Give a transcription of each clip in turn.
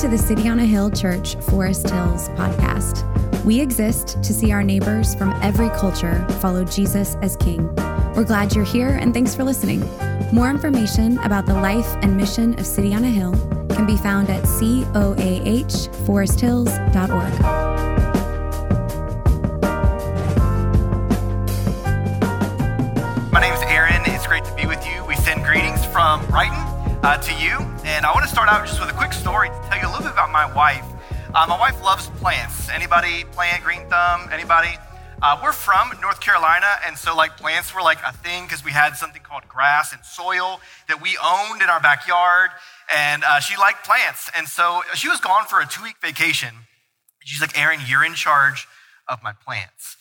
to the City on a Hill Church Forest Hills podcast. We exist to see our neighbors from every culture follow Jesus as King. We're glad you're here and thanks for listening. More information about the life and mission of City on a Hill can be found at coahforesthills.org. My name is Aaron. It's great to be with you. We send greetings from Brighton uh, to you. And I want to start out just with a quick story to tell you a little bit about my wife. Uh, my wife loves plants. Anybody plant green thumb? Anybody? Uh, we're from North Carolina, and so like plants were like a thing because we had something called grass and soil that we owned in our backyard, and uh, she liked plants. And so she was gone for a two week vacation. She's like, Aaron, you're in charge of my plants.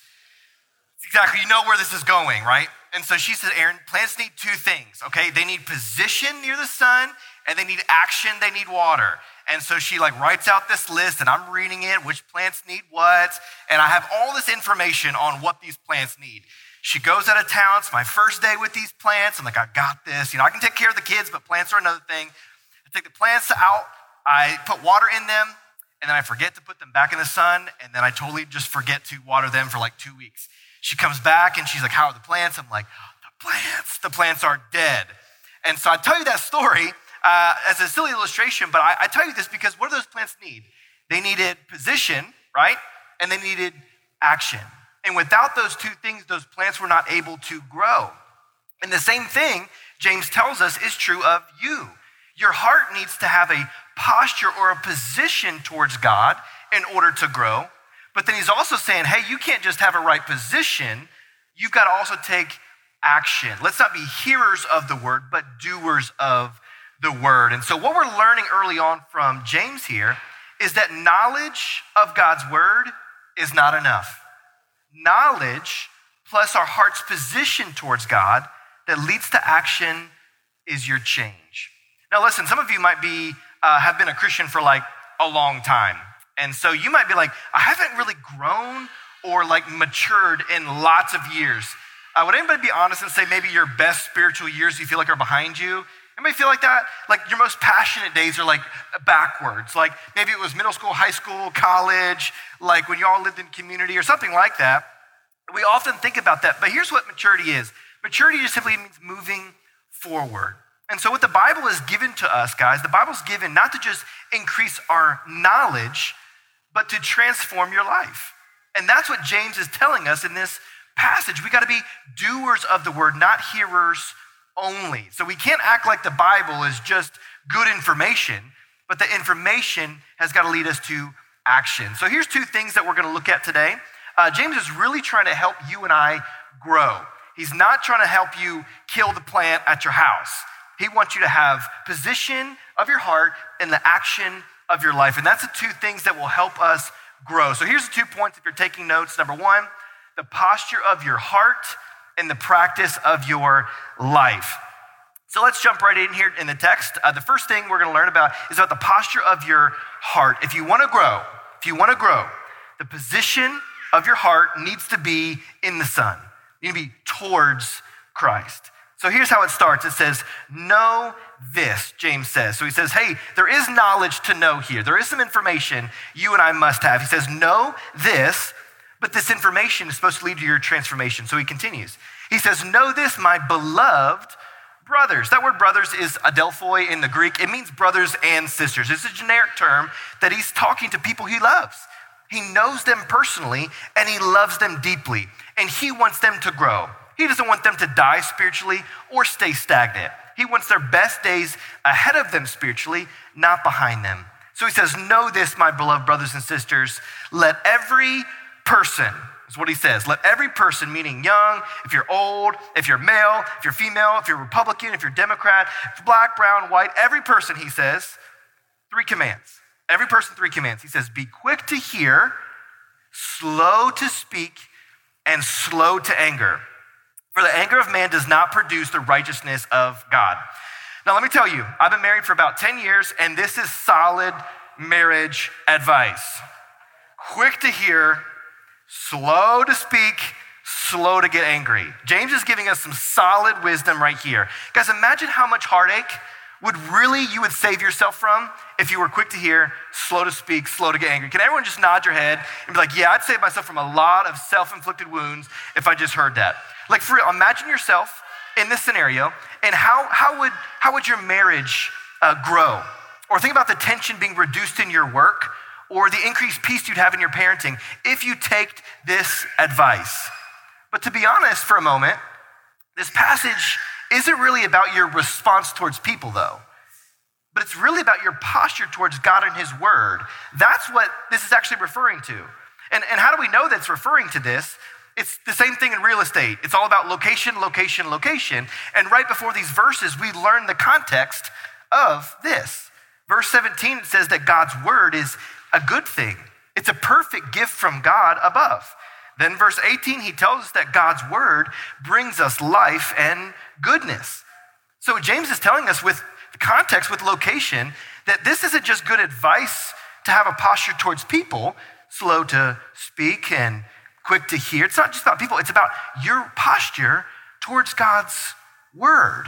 Exactly, you know where this is going, right? And so she said, Aaron, plants need two things, okay? They need position near the sun, and they need action, they need water. And so she like writes out this list and I'm reading it, which plants need what. And I have all this information on what these plants need. She goes out of town. It's my first day with these plants. I'm like, I got this. You know, I can take care of the kids, but plants are another thing. I take the plants out, I put water in them, and then I forget to put them back in the sun, and then I totally just forget to water them for like two weeks. She comes back and she's like, How are the plants? I'm like, The plants, the plants are dead. And so I tell you that story uh, as a silly illustration, but I, I tell you this because what do those plants need? They needed position, right? And they needed action. And without those two things, those plants were not able to grow. And the same thing, James tells us, is true of you. Your heart needs to have a posture or a position towards God in order to grow. But then he's also saying, hey, you can't just have a right position, you've got to also take action. Let's not be hearers of the word, but doers of the word. And so, what we're learning early on from James here is that knowledge of God's word is not enough. Knowledge plus our heart's position towards God that leads to action is your change. Now, listen, some of you might be, uh, have been a Christian for like a long time. And so you might be like, I haven't really grown or like matured in lots of years. Uh, would anybody be honest and say maybe your best spiritual years you feel like are behind you? Anybody feel like that? Like your most passionate days are like backwards. Like maybe it was middle school, high school, college, like when you all lived in community or something like that. We often think about that. But here's what maturity is maturity just simply means moving forward. And so, what the Bible is given to us, guys, the Bible's given not to just increase our knowledge, but to transform your life. And that's what James is telling us in this passage. We got to be doers of the word, not hearers only. So we can't act like the Bible is just good information, but the information has got to lead us to action. So here's two things that we're going to look at today. Uh, James is really trying to help you and I grow. He's not trying to help you kill the plant at your house. He wants you to have position of your heart and the action of your life. And that's the two things that will help us grow. So here's the two points if you're taking notes. Number one, the posture of your heart in the practice of your life. So let's jump right in here in the text. Uh, the first thing we're going to learn about is about the posture of your heart. If you want to grow, if you want to grow, the position of your heart needs to be in the sun. You need to be towards Christ. So here's how it starts. It says, Know this, James says. So he says, Hey, there is knowledge to know here. There is some information you and I must have. He says, Know this but this information is supposed to lead to your transformation. So he continues. He says, Know this, my beloved brothers. That word brothers is adelphoi in the Greek. It means brothers and sisters. It's a generic term that he's talking to people he loves. He knows them personally and he loves them deeply. And he wants them to grow. He doesn't want them to die spiritually or stay stagnant. He wants their best days ahead of them spiritually, not behind them. So he says, Know this, my beloved brothers and sisters. Let every person, is what he says. Let every person, meaning young, if you're old, if you're male, if you're female, if you're Republican, if you're Democrat, if you're black, brown, white, every person, he says, three commands. Every person, three commands. He says, be quick to hear, slow to speak, and slow to anger. For the anger of man does not produce the righteousness of God. Now, let me tell you, I've been married for about 10 years, and this is solid marriage advice. Quick to hear, slow to speak, slow to get angry. James is giving us some solid wisdom right here. Guys, imagine how much heartache would really you would save yourself from if you were quick to hear, slow to speak, slow to get angry? Can everyone just nod your head and be like, yeah, I'd save myself from a lot of self inflicted wounds if I just heard that? Like, for real, imagine yourself in this scenario and how, how, would, how would your marriage uh, grow? Or think about the tension being reduced in your work or the increased peace you'd have in your parenting if you take this advice. But to be honest for a moment, this passage isn't really about your response towards people, though, but it's really about your posture towards God and His Word. That's what this is actually referring to. And, and how do we know that's referring to this? It's the same thing in real estate. It's all about location, location, location. And right before these verses, we learn the context of this. Verse 17, says that God's word is a good thing, it's a perfect gift from God above. Then, verse 18, he tells us that God's word brings us life and goodness. So, James is telling us with context, with location, that this isn't just good advice to have a posture towards people, slow to speak and quick to hear. It's not just about people, it's about your posture towards God's word.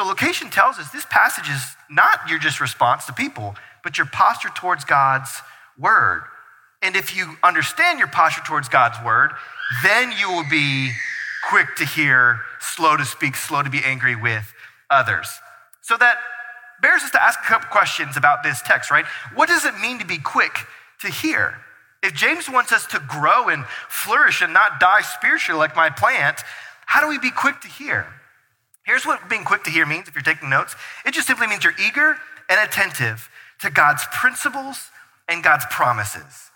So, location tells us this passage is not your just response to people, but your posture towards God's word. And if you understand your posture towards God's word, then you will be quick to hear, slow to speak, slow to be angry with others. So that bears us to ask a couple questions about this text, right? What does it mean to be quick to hear? If James wants us to grow and flourish and not die spiritually like my plant, how do we be quick to hear? Here's what being quick to hear means if you're taking notes it just simply means you're eager and attentive to God's principles and God's promises.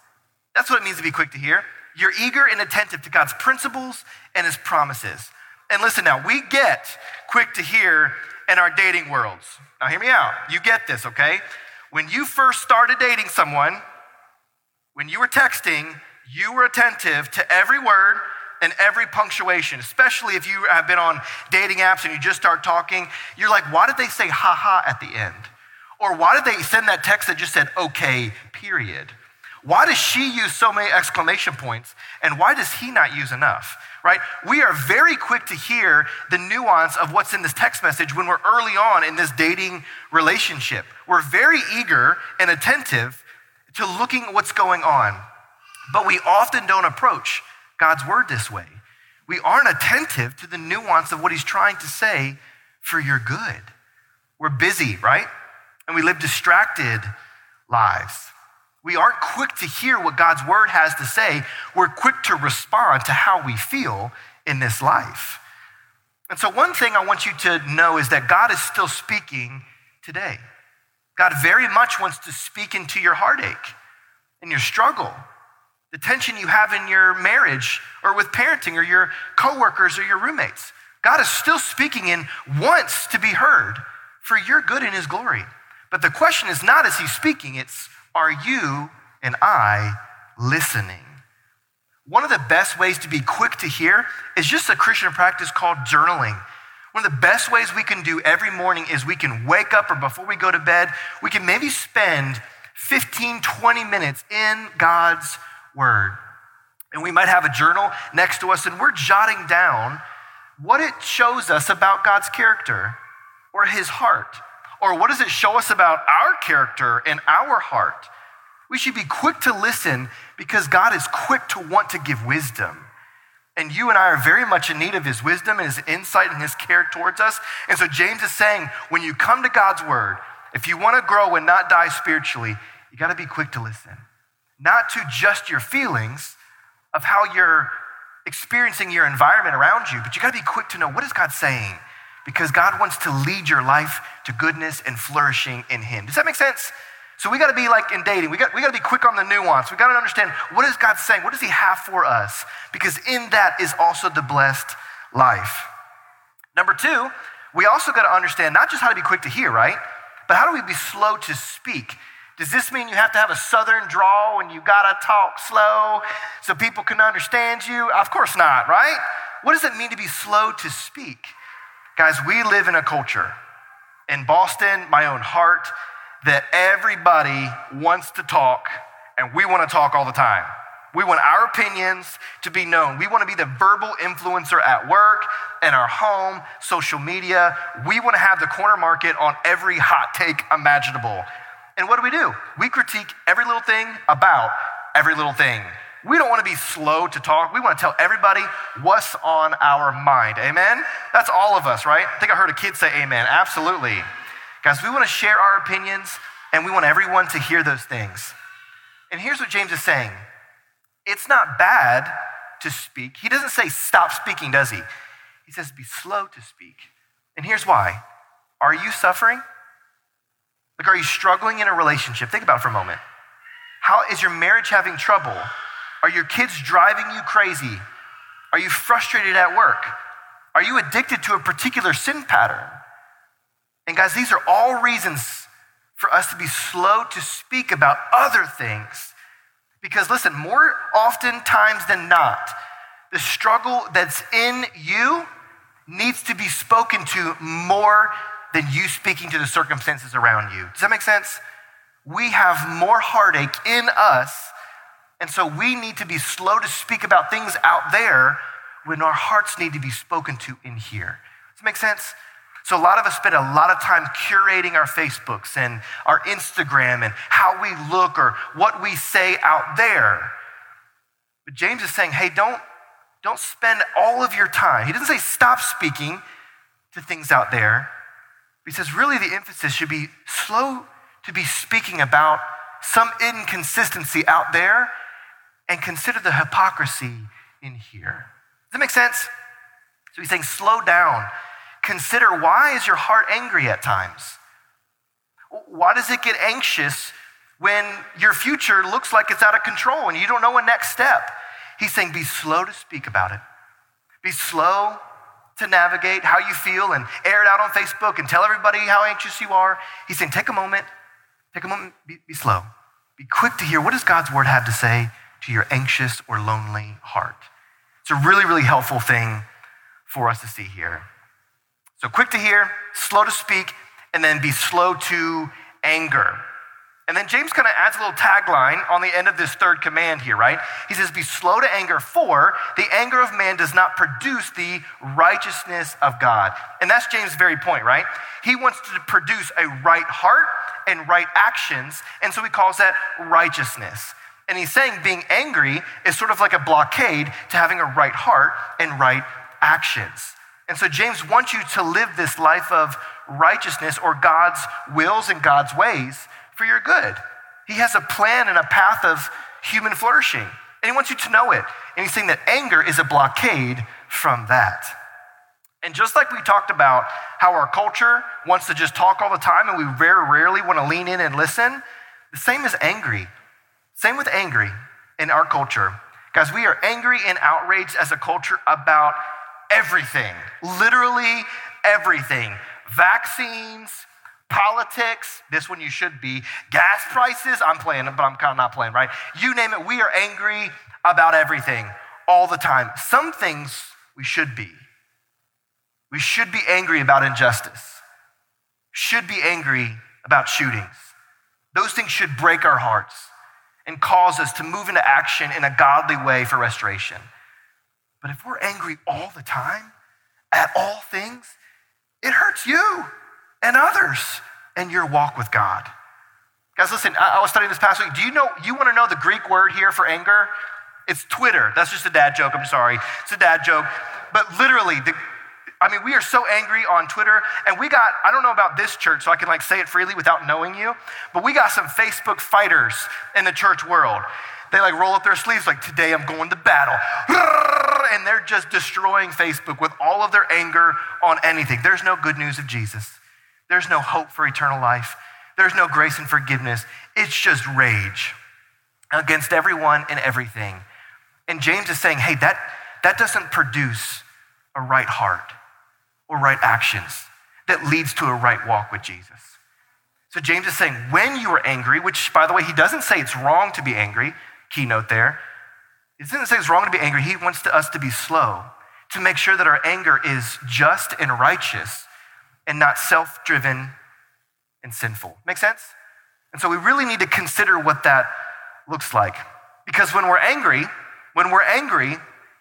That's what it means to be quick to hear. You're eager and attentive to God's principles and his promises. And listen now, we get quick to hear in our dating worlds. Now, hear me out. You get this, okay? When you first started dating someone, when you were texting, you were attentive to every word and every punctuation, especially if you have been on dating apps and you just start talking. You're like, why did they say ha ha at the end? Or why did they send that text that just said okay, period? Why does she use so many exclamation points? And why does he not use enough? Right? We are very quick to hear the nuance of what's in this text message when we're early on in this dating relationship. We're very eager and attentive to looking at what's going on. But we often don't approach God's word this way. We aren't attentive to the nuance of what he's trying to say for your good. We're busy, right? And we live distracted lives. We aren't quick to hear what God's word has to say. We're quick to respond to how we feel in this life. And so, one thing I want you to know is that God is still speaking today. God very much wants to speak into your heartache and your struggle, the tension you have in your marriage or with parenting or your coworkers or your roommates. God is still speaking and wants to be heard for your good and his glory. But the question is not is he speaking, it's are you and I listening? One of the best ways to be quick to hear is just a Christian practice called journaling. One of the best ways we can do every morning is we can wake up or before we go to bed, we can maybe spend 15, 20 minutes in God's Word. And we might have a journal next to us and we're jotting down what it shows us about God's character or His heart or what does it show us about our character and our heart? We should be quick to listen because God is quick to want to give wisdom. And you and I are very much in need of his wisdom and his insight and his care towards us. And so James is saying, when you come to God's word, if you want to grow and not die spiritually, you got to be quick to listen. Not to just your feelings of how you're experiencing your environment around you, but you got to be quick to know what is God saying? because God wants to lead your life to goodness and flourishing in Him. Does that make sense? So we got to be like in dating. We got, we got to be quick on the nuance. We got to understand what is God saying? What does He have for us? Because in that is also the blessed life. Number two, we also got to understand not just how to be quick to hear, right? But how do we be slow to speak? Does this mean you have to have a southern drawl and you got to talk slow so people can understand you? Of course not, right? What does it mean to be slow to speak? Guys, we live in a culture in Boston, my own heart, that everybody wants to talk and we want to talk all the time. We want our opinions to be known. We want to be the verbal influencer at work, in our home, social media. We want to have the corner market on every hot take imaginable. And what do we do? We critique every little thing about every little thing. We don't want to be slow to talk. We want to tell everybody what's on our mind. Amen? That's all of us, right? I think I heard a kid say amen. Absolutely. Guys, we want to share our opinions and we want everyone to hear those things. And here's what James is saying it's not bad to speak. He doesn't say stop speaking, does he? He says be slow to speak. And here's why Are you suffering? Like, are you struggling in a relationship? Think about it for a moment. How is your marriage having trouble? Are your kids driving you crazy? Are you frustrated at work? Are you addicted to a particular sin pattern? And guys, these are all reasons for us to be slow to speak about other things because listen, more often times than not, the struggle that's in you needs to be spoken to more than you speaking to the circumstances around you. Does that make sense? We have more heartache in us, and so we need to be slow to speak about things out there when our hearts need to be spoken to in here. Does that make sense? So, a lot of us spend a lot of time curating our Facebooks and our Instagram and how we look or what we say out there. But James is saying, hey, don't, don't spend all of your time. He doesn't say stop speaking to things out there. He says, really, the emphasis should be slow to be speaking about some inconsistency out there and consider the hypocrisy in here. Does that make sense? So he's saying, slow down consider why is your heart angry at times? Why does it get anxious when your future looks like it's out of control and you don't know a next step? He's saying be slow to speak about it. Be slow to navigate how you feel and air it out on Facebook and tell everybody how anxious you are. He's saying take a moment, take a moment, be, be slow. Be quick to hear what does God's word have to say to your anxious or lonely heart. It's a really, really helpful thing for us to see here. So quick to hear, slow to speak, and then be slow to anger. And then James kind of adds a little tagline on the end of this third command here, right? He says, Be slow to anger, for the anger of man does not produce the righteousness of God. And that's James' very point, right? He wants to produce a right heart and right actions, and so he calls that righteousness. And he's saying being angry is sort of like a blockade to having a right heart and right actions. And so James wants you to live this life of righteousness or God's wills and God's ways for your good. He has a plan and a path of human flourishing, and he wants you to know it. And he's saying that anger is a blockade from that. And just like we talked about how our culture wants to just talk all the time and we very rarely want to lean in and listen, the same is angry. Same with angry in our culture. Guys, we are angry and outraged as a culture about everything, literally everything. Vaccines, politics, this one you should be, gas prices, I'm playing, but I'm kind of not playing, right? You name it, we are angry about everything all the time. Some things we should be. We should be angry about injustice, should be angry about shootings. Those things should break our hearts and cause us to move into action in a godly way for restoration. But if we're angry all the time at all things, it hurts you and others and your walk with God. Guys, listen, I, was studying this past week. Do you know, you want to know the Greek word here for anger? It's Twitter. That's just a dad joke. I'm sorry. It's a dad joke. But literally, the, I mean, we are so angry on Twitter, and we got, I don't know about this church, so I can like say it freely without knowing you, but we got some Facebook fighters in the church world. They like roll up their sleeves, like, today I'm going to battle. And they're just destroying Facebook with all of their anger on anything. There's no good news of Jesus. There's no hope for eternal life. There's no grace and forgiveness. It's just rage against everyone and everything. And James is saying, hey, that, that doesn't produce a right heart or right actions that leads to a right walk with Jesus. So James is saying, when you are angry, which by the way, he doesn't say it's wrong to be angry, keynote there. He doesn't say it's wrong to be angry. He wants to, us to be slow, to make sure that our anger is just and righteous and not self driven and sinful. Make sense? And so we really need to consider what that looks like. Because when we're angry, when we're angry,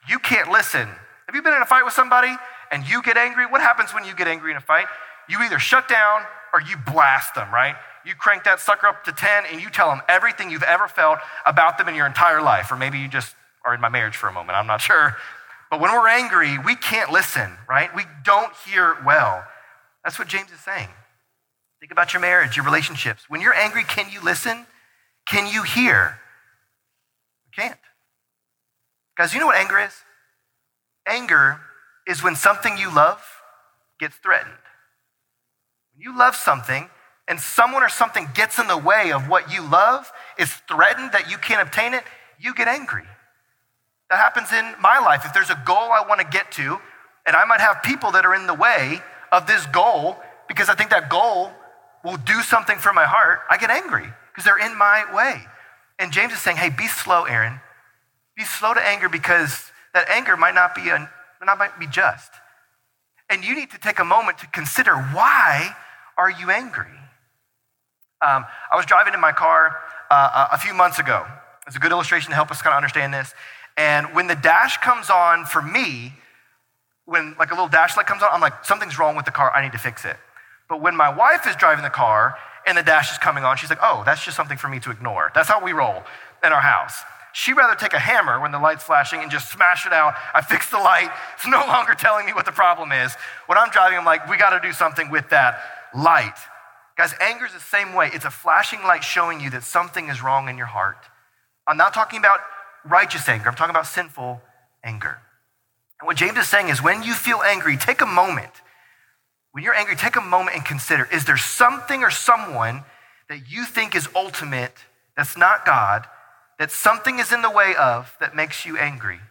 you can't listen. Have you been in a fight with somebody and you get angry? What happens when you get angry in a fight? You either shut down or you blast them, right? You crank that sucker up to 10 and you tell them everything you've ever felt about them in your entire life. Or maybe you just are in my marriage for a moment, I'm not sure. But when we're angry, we can't listen, right? We don't hear well. That's what James is saying. Think about your marriage, your relationships. When you're angry, can you listen? Can you hear? You can't. Guys, you know what anger is? Anger is when something you love gets threatened. When you love something and someone or something gets in the way of what you love, is threatened that you can't obtain it, you get angry. That happens in my life. If there's a goal I want to get to, and I might have people that are in the way of this goal because I think that goal will do something for my heart, I get angry because they're in my way. And James is saying, hey, be slow, Aaron. Be slow to anger because that anger might not be, a, might be just. And you need to take a moment to consider why are you angry? Um, I was driving in my car uh, a few months ago. It's a good illustration to help us kind of understand this. And when the dash comes on for me, when like a little dash light comes on, I'm like, something's wrong with the car. I need to fix it. But when my wife is driving the car and the dash is coming on, she's like, oh, that's just something for me to ignore. That's how we roll in our house. She'd rather take a hammer when the light's flashing and just smash it out. I fixed the light. It's no longer telling me what the problem is. When I'm driving, I'm like, we got to do something with that light. Guys, anger is the same way. It's a flashing light showing you that something is wrong in your heart. I'm not talking about righteous anger, I'm talking about sinful anger. And what James is saying is when you feel angry, take a moment. When you're angry, take a moment and consider is there something or someone that you think is ultimate that's not God, that something is in the way of that makes you angry?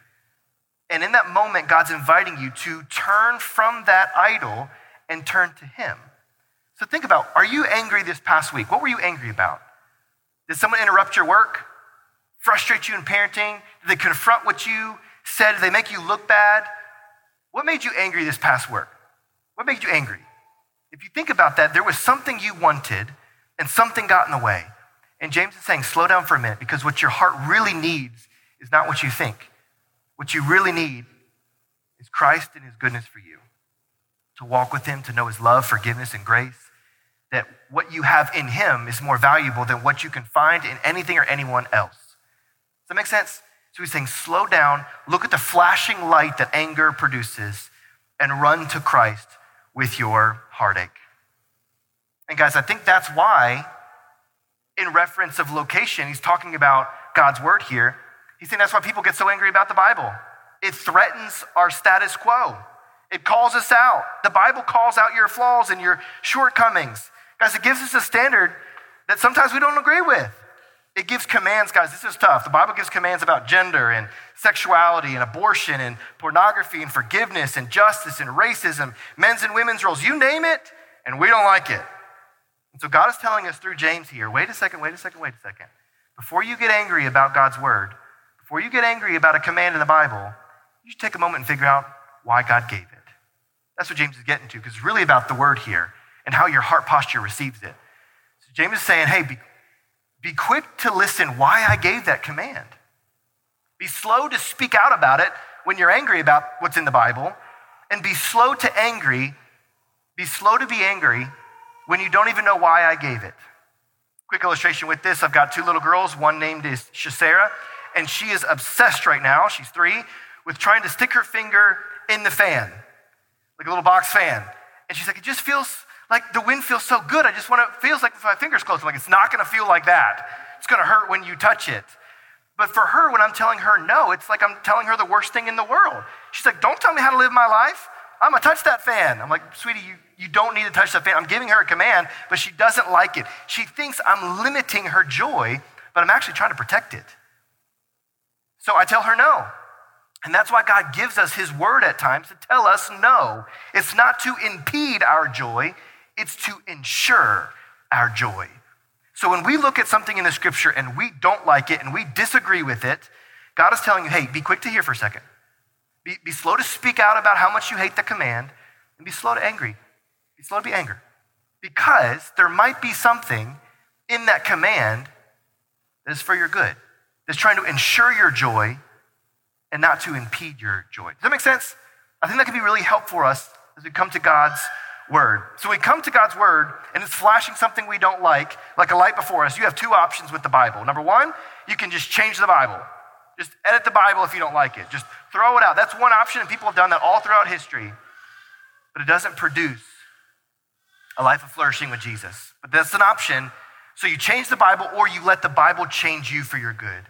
And in that moment, God's inviting you to turn from that idol and turn to Him. So think about are you angry this past week? What were you angry about? Did someone interrupt your work? Frustrate you in parenting? Did they confront what you said? Did they make you look bad? What made you angry this past work? What made you angry? If you think about that, there was something you wanted and something got in the way. And James is saying, slow down for a minute because what your heart really needs is not what you think. What you really need is Christ and his goodness for you. To walk with him, to know his love, forgiveness, and grace that what you have in Him is more valuable than what you can find in anything or anyone else. Does that make sense? So he's saying, slow down, look at the flashing light that anger produces, and run to Christ with your heartache. And guys, I think that's why, in reference of location, he's talking about God's word here. He's saying that's why people get so angry about the Bible. It threatens our status quo. It calls us out. The Bible calls out your flaws and your shortcomings. Guys, it gives us a standard that sometimes we don't agree with. It gives commands, guys, this is tough. The Bible gives commands about gender and sexuality and abortion and pornography and forgiveness and justice and racism, men's and women's roles, you name it, and we don't like it. And so God is telling us through James here wait a second, wait a second, wait a second. Before you get angry about God's word, before you get angry about a command in the Bible, you should take a moment and figure out why God gave it. That's what James is getting to, because it's really about the word here and how your heart posture receives it. So James is saying, hey, be, quick to listen why I gave that command. Be slow to speak out about it when you're angry about what's in the Bible, and be slow to angry, be slow to be angry when you don't even know why I gave it. Quick illustration with this I've got two little girls. One named is Shasera, and she is obsessed right now, she's three, with trying to stick her finger in the fan, like a little box fan. And she's like, it just feels like the wind feels so good. I just want to, feels like my fingers close, I'm like, it's not going to feel like that. It's going to hurt when you touch it. But for her, when I'm telling her no, it's like I'm telling her the worst thing in the world. She's like, don't tell me how to live my life. I'm going to touch that fan. I'm like, sweetie, you, you don't need to touch that fan. I'm giving her a command, but she doesn't like it. She thinks I'm limiting her joy, but I'm actually trying to protect it. So I tell her no. And that's why God gives us His word at times to tell us no. It's not to impede our joy, it's to ensure our joy. So when we look at something in the scripture and we don't like it and we disagree with it, God is telling you, hey, be quick to hear for a second. Be, be slow to speak out about how much you hate the command and be slow to angry. Be slow to be angry. Because there might be something in that command that is for your good. that's trying to ensure your joy and not to impede your joy. Does that make sense? I think that can be really helpful for us as we come to God's word. So we come to God's word and it's flashing something we don't like, like a light before us. You have two options with the Bible. Number one, you can just change the Bible. Just edit the Bible if you don't like it. Just throw it out. That's one option, and people have done that all throughout history. But it doesn't produce a life of flourishing with Jesus. But that's an option. So you change the Bible or you let the Bible change you for your good.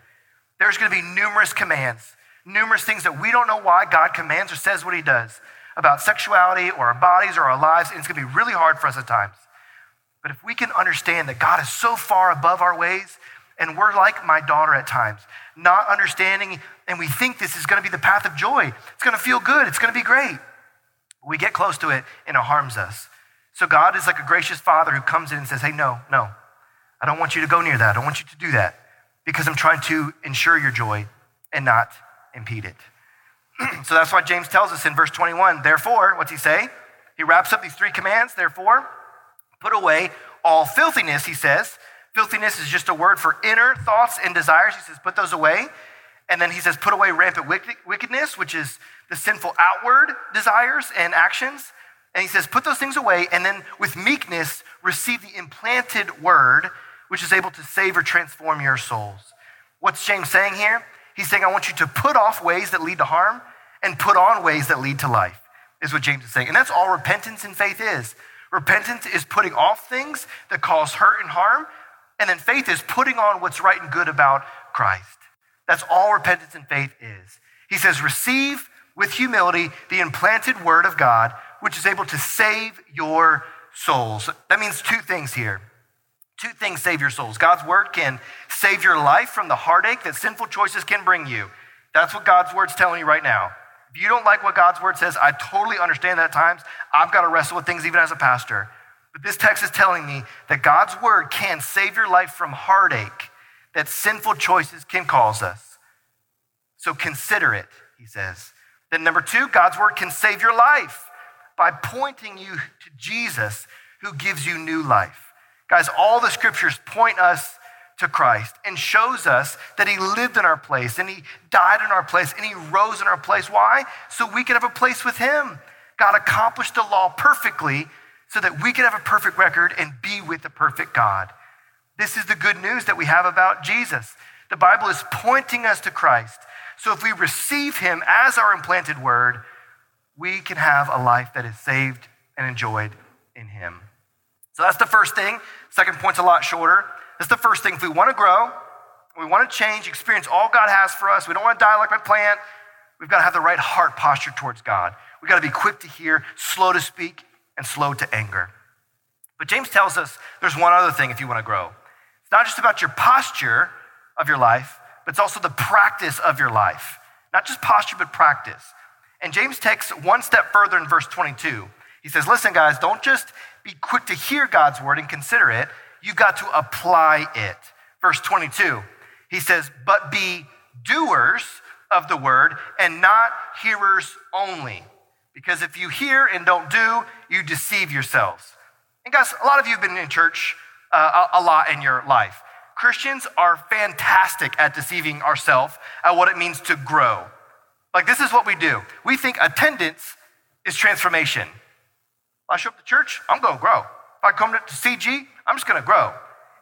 There's going to be numerous commands, numerous things that we don't know why God commands or says what he does about sexuality or our bodies or our lives, and it's to be really hard for us at times. But if we can understand that God is so far above our ways, and we're like my daughter at times, not understanding, and we think this is to be the path of joy. It's to feel good. It's to be great. We get close to it, and it harms us. So God is like a gracious father who comes in and says, Hey, no, no, I don't want you to go near that. I don't want you to do that because I'm trying to ensure your joy and not impede it. so that's why James tells us in verse 21 therefore, what's he say? He wraps up these three commands. Therefore, put away all filthiness, he says. Filthiness is just a word for inner thoughts and desires. He says, put those away. And then he says, put away rampant wickedness, which is the sinful outward desires and actions. And he says, put those things away. And then with meekness, receive the implanted word, which is able to save or transform your souls. What's James saying here? He's saying, I want you to put off ways that lead to harm and put on ways that lead to life, is what James is saying. And that's all repentance and faith is. Repentance is putting off things that cause hurt and harm, and then faith is putting on what's right and good about Christ. That's all repentance and faith is. He says, Receive with humility the implanted word of God, which is able to save your souls. That means two things here. Two things save your souls. God's word can save your life from the heartache that sinful choices can bring you. That's what God's word's telling you right now. If you don't like what God's word says, I totally understand that at times. I've got to wrestle with things even as a pastor. But this text is telling me that God's word can save your life from heartache that sinful choices can cause us. So consider it, he says. Then, number two, God's word can save your life by pointing you to Jesus who gives you new life. Guys, all the scriptures point us to Christ and shows us that he lived in our place and he died in our place and he rose in our place. Why? So we could have a place with him. God accomplished the law perfectly so that we could have a perfect record and be with the perfect God. This is the good news that we have about Jesus. The Bible is pointing us to Christ. So if we receive him as our implanted word, we can have a life that is saved and enjoyed in him. So that's the first thing. Second point's a lot shorter. That's the first thing. If we want to grow, we want to change, experience all God has for us, we don't want to die like my plant, we've got to have the right heart posture towards God. We've got to be quick to hear, slow to speak, and slow to anger. But James tells us there's one other thing if you want to grow. It's not just about your posture of your life, but it's also the practice of your life. Not just posture, but practice. And James takes one step further in verse 22. He says, Listen, guys, don't just be quick to hear God's word and consider it, you've got to apply it. Verse 22, he says, But be doers of the word and not hearers only. Because if you hear and don't do, you deceive yourselves. And guys, a lot of you have been in church uh, a, a lot in your life. Christians are fantastic at deceiving ourselves at what it means to grow. Like, this is what we do. We think attendance is transformation. I show up to church, I'm going to grow. If I come to CG, I'm just going to grow.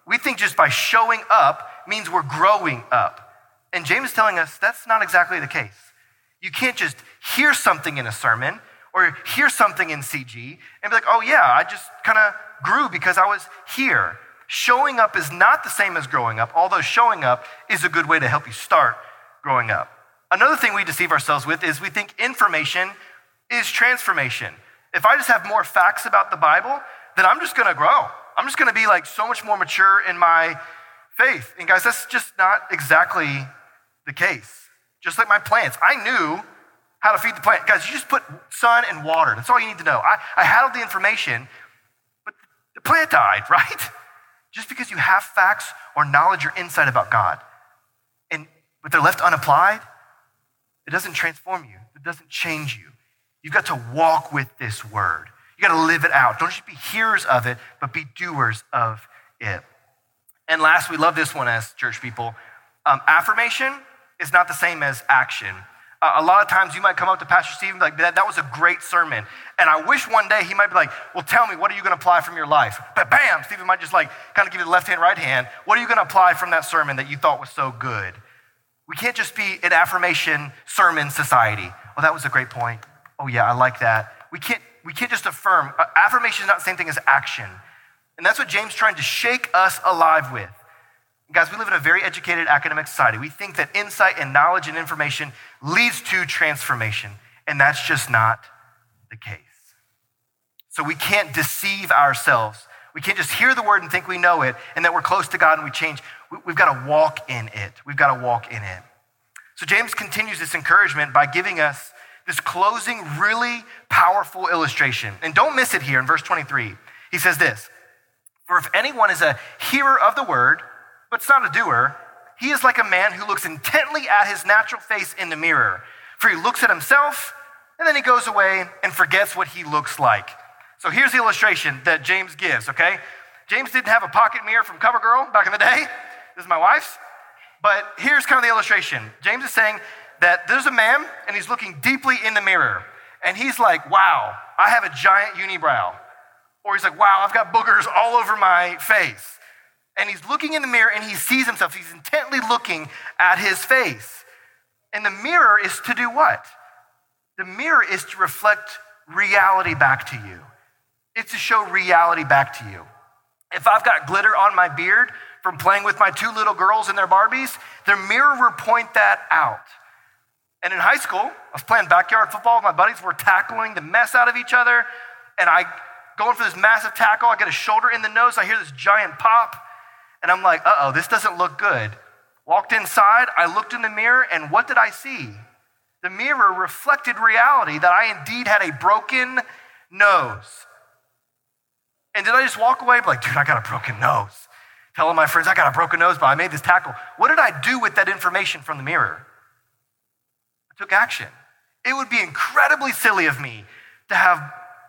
We think just by showing up means we're growing up. And James is telling us that's not exactly the case. You can't just hear something in a sermon or hear something in CG and be like, oh, yeah, I just kind of grew because I was here. Showing up is not the same as growing up, although showing up is a good way to help you start growing up. Another thing we deceive ourselves with is we think information is transformation. If I just have more facts about the Bible, then I'm just gonna grow. I'm just gonna be like so much more mature in my faith. And guys, that's just not exactly the case. Just like my plants, I knew how to feed the plant. Guys, you just put sun and water. That's all you need to know. I, I had all the information, but the plant died, right? Just because you have facts or knowledge or insight about God, and but they're left unapplied, it doesn't transform you. It doesn't change you. You've got to walk with this word. You got to live it out. Don't just be hearers of it, but be doers of it. And last, we love this one as church people. Um, affirmation is not the same as action. Uh, a lot of times you might come up to Pastor Stephen like, that, that was a great sermon. And I wish one day he might be like, well, tell me, what are you going to apply from your life? But bam, Stephen might just like kind of give you the left hand, right hand. What are you going to apply from that sermon that you thought was so good? We can't just be an affirmation sermon society. Oh, that was a great point. Oh, yeah, I like that. We can't, we can't just affirm. Affirmation is not the same thing as action. And that's what James trying to shake us alive with. Guys, we live in a very educated academic society. We think that insight and knowledge and information leads to transformation, and that's just not the case. So we can't deceive ourselves. We can't just hear the word and think we know it and that we're close to God and we change. We've got to walk in it. We've got to walk in it. So James continues this encouragement by giving us this closing, really powerful illustration. And don't miss it here in verse 23. He says this For if anyone is a hearer of the word, but not a doer, he is like a man who looks intently at his natural face in the mirror. For he looks at himself and then he goes away and forgets what he looks like. So here's the illustration that James gives, okay? James didn't have a pocket mirror from CoverGirl back in the day. This is my wife's. But here's kind of the illustration. James is saying that there's a man and he's looking deeply in the mirror. And he's like, wow, I have a giant unibrow. Or he's like, wow, I've got boogers all over my face and he's looking in the mirror and he sees himself. He's intently looking at his face. And the mirror is to do what? The mirror is to reflect reality back to you. It's to show reality back to you. If I've got glitter on my beard from playing with my two little girls and their Barbies, the mirror will point that out. And in high school, I was playing backyard football with my buddies. We're tackling the mess out of each other. And I going for this massive tackle. I get a shoulder in the nose. I hear this giant pop. And I'm like, uh oh, this doesn't look good. Walked inside, I looked in the mirror, and what did I see? The mirror reflected reality that I indeed had a broken nose. And did I just walk away, like, dude, I got a broken nose? Telling my friends, I got a broken nose, but I made this tackle. What did I do with that information from the mirror? Took action. It would be incredibly silly of me to have,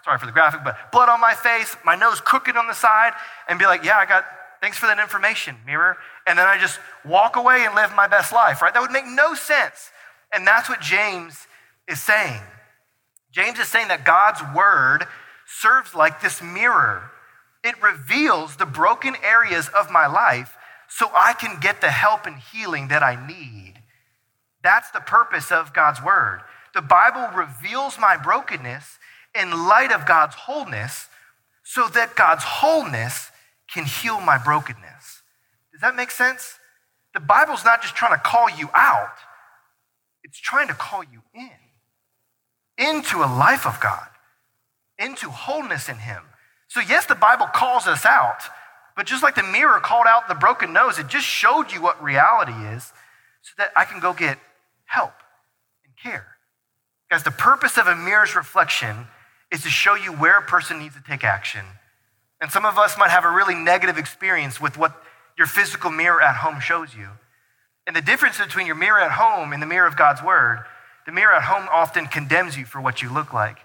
sorry for the graphic, but blood on my face, my nose crooked on the side, and be like, yeah, I got Thanks for that information, mirror. And then I just walk away and live my best life, right? That would make no sense. And that's what James is saying. James is saying that God's word serves like this mirror. It reveals the broken areas of my life so I can get the help and healing that I need. That's the purpose of God's word. The Bible reveals my brokenness in light of God's wholeness so that God's wholeness can heal my brokenness. Does that make sense? The Bible's not just trying to call you out, it's trying to call you in into a life of God, into wholeness in Him. So, yes, the Bible calls us out, but just like the mirror called out the broken nose, it just showed you what reality is so that I can go get help and care. Guys, the purpose of a mirror's reflection is to show you where a person needs to take action and some of us might have a really negative experience with what your physical mirror at home shows you. And the difference between your mirror at home and the mirror of God's word, the mirror at home often condemns you for what you look like.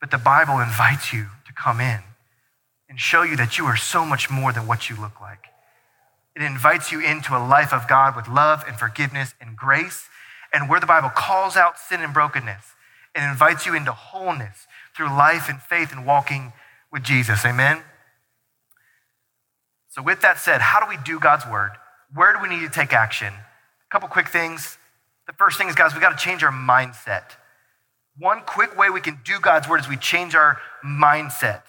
But the Bible invites you to come in and show you that you are so much more than what you look like. It invites you into a life of God with love and forgiveness and grace, and where the Bible calls out sin and brokenness and invites you into wholeness through life and faith and walking with Jesus. Amen. So, with that said, how do we do God's word? Where do we need to take action? A couple quick things. The first thing is, guys, we got to change our mindset. One quick way we can do God's word is we change our mindset.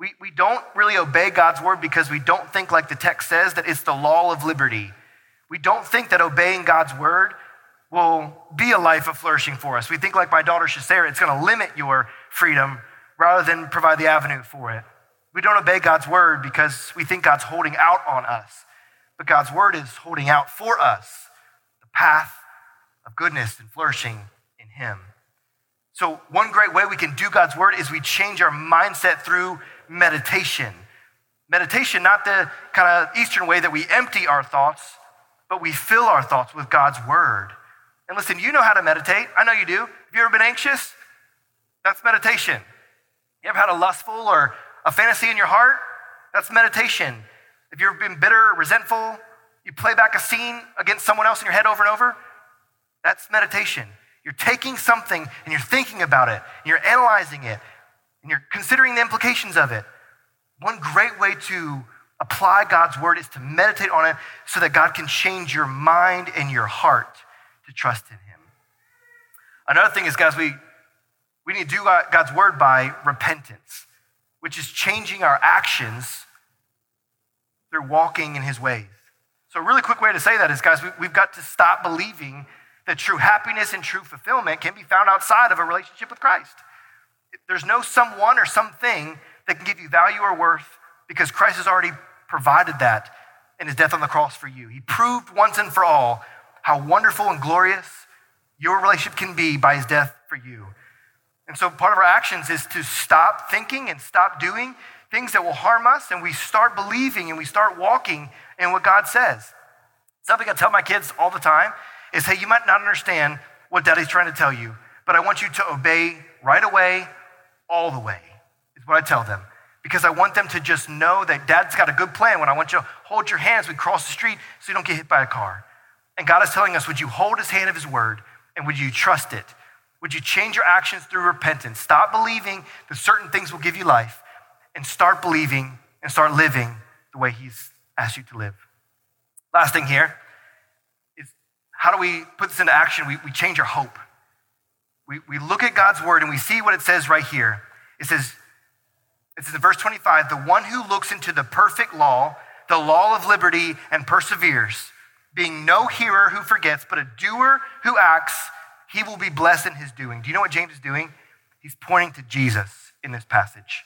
We, we don't really obey God's word because we don't think, like the text says, that it's the law of liberty. We don't think that obeying God's word will be a life of flourishing for us. We think, like my daughter Shasera, it's going to limit your freedom rather than provide the avenue for it. We don't obey God's word because we think God's holding out on us. But God's word is holding out for us the path of goodness and flourishing in Him. So, one great way we can do God's word is we change our mindset through meditation. Meditation, not the kind of Eastern way that we empty our thoughts, but we fill our thoughts with God's word. And listen, you know how to meditate. I know you do. Have you ever been anxious? That's meditation. You ever had a lustful or a fantasy in your heart, that's meditation. If you've been bitter, or resentful, You play back a scene against someone else in your head over and over. That's meditation. You're taking something and you're thinking about it, and you're analyzing it, and you're considering the implications of it. One great way to apply God's word is to meditate on it so that God can change your mind and your heart to trust in Him. Another thing is, guys, we, we need to do God's word by repentance, which is changing our actions through walking in His ways. So, a really quick way to say that is, guys, we, we've got to stop believing that true happiness and true fulfillment can be found outside of a relationship with Christ. There's no someone or something that can give you value or worth because Christ has already provided that in his death on the cross for you. He proved once and for all how wonderful and glorious your relationship can be by his death for you. And so part of our actions is to stop thinking and stop doing things that will harm us, and we start believing and we start walking in what God says. Something I tell my kids all the time is hey, you might not understand what daddy's trying to tell you, but I want you to obey right away, all the way, is what I tell them because I want them to just know that dad's got a good plan. When I want you to hold your hands, we cross the street so you don't get hit by a car. And God is telling us, would you hold his hand of his word and would you trust it? Would you change your actions through repentance? Stop believing that certain things will give you life and start believing and start living the way he's asked you to live. Last thing here is how do we put this into action? We, we change our hope. We, we look at God's word and we see what it says right here. It says, it says in verse 25, the one who looks into the perfect law, the law of liberty, and perseveres, being no hearer who forgets, but a doer who acts, he will be blessed in his doing. Do you know what James is doing? He's pointing to Jesus in this passage.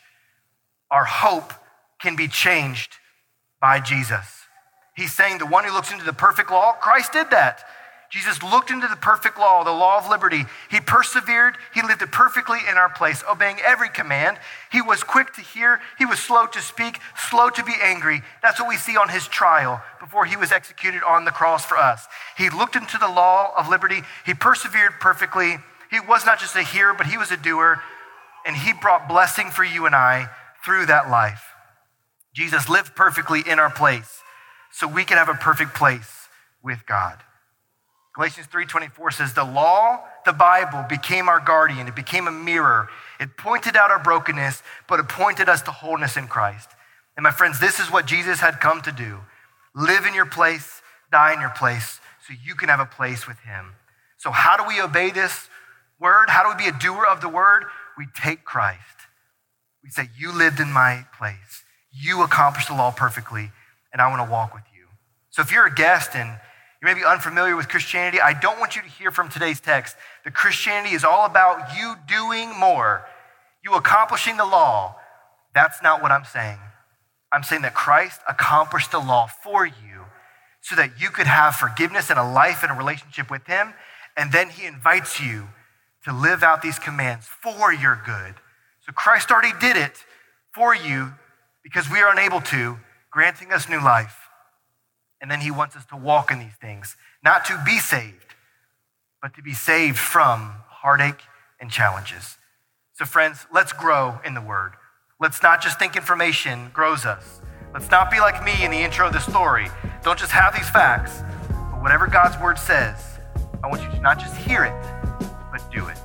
Our hope can be changed by Jesus. He's saying the one who looks into the perfect law, Christ did that. Jesus looked into the perfect law, the law of liberty. He persevered. He lived it perfectly in our place, obeying every command. He was quick to hear. He was slow to speak, slow to be angry. That's what we see on his trial before he was executed on the cross for us. He looked into the law of liberty. He persevered perfectly. He was not just a hearer, but he was a doer. And he brought blessing for you and I through that life. Jesus lived perfectly in our place so we can have a perfect place with God. Galatians 3:24 says the law, the Bible became our guardian. It became a mirror. It pointed out our brokenness, but it pointed us to wholeness in Christ. And my friends, this is what Jesus had come to do. Live in your place, die in your place so you can have a place with him. So how do we obey this word? How do we be a doer of the word? We take Christ. We say, "You lived in my place. You accomplished the law perfectly, and I want to walk with you." So if you're a guest and you may be unfamiliar with Christianity. I don't want you to hear from today's text that Christianity is all about you doing more, you accomplishing the law. That's not what I'm saying. I'm saying that Christ accomplished the law for you so that you could have forgiveness and a life and a relationship with Him. And then He invites you to live out these commands for your good. So Christ already did it for you because we are unable to, granting us new life. And then he wants us to walk in these things, not to be saved, but to be saved from heartache and challenges. So, friends, let's grow in the word. Let's not just think information grows us. Let's not be like me in the intro of the story. Don't just have these facts, but whatever God's word says, I want you to not just hear it, but do it.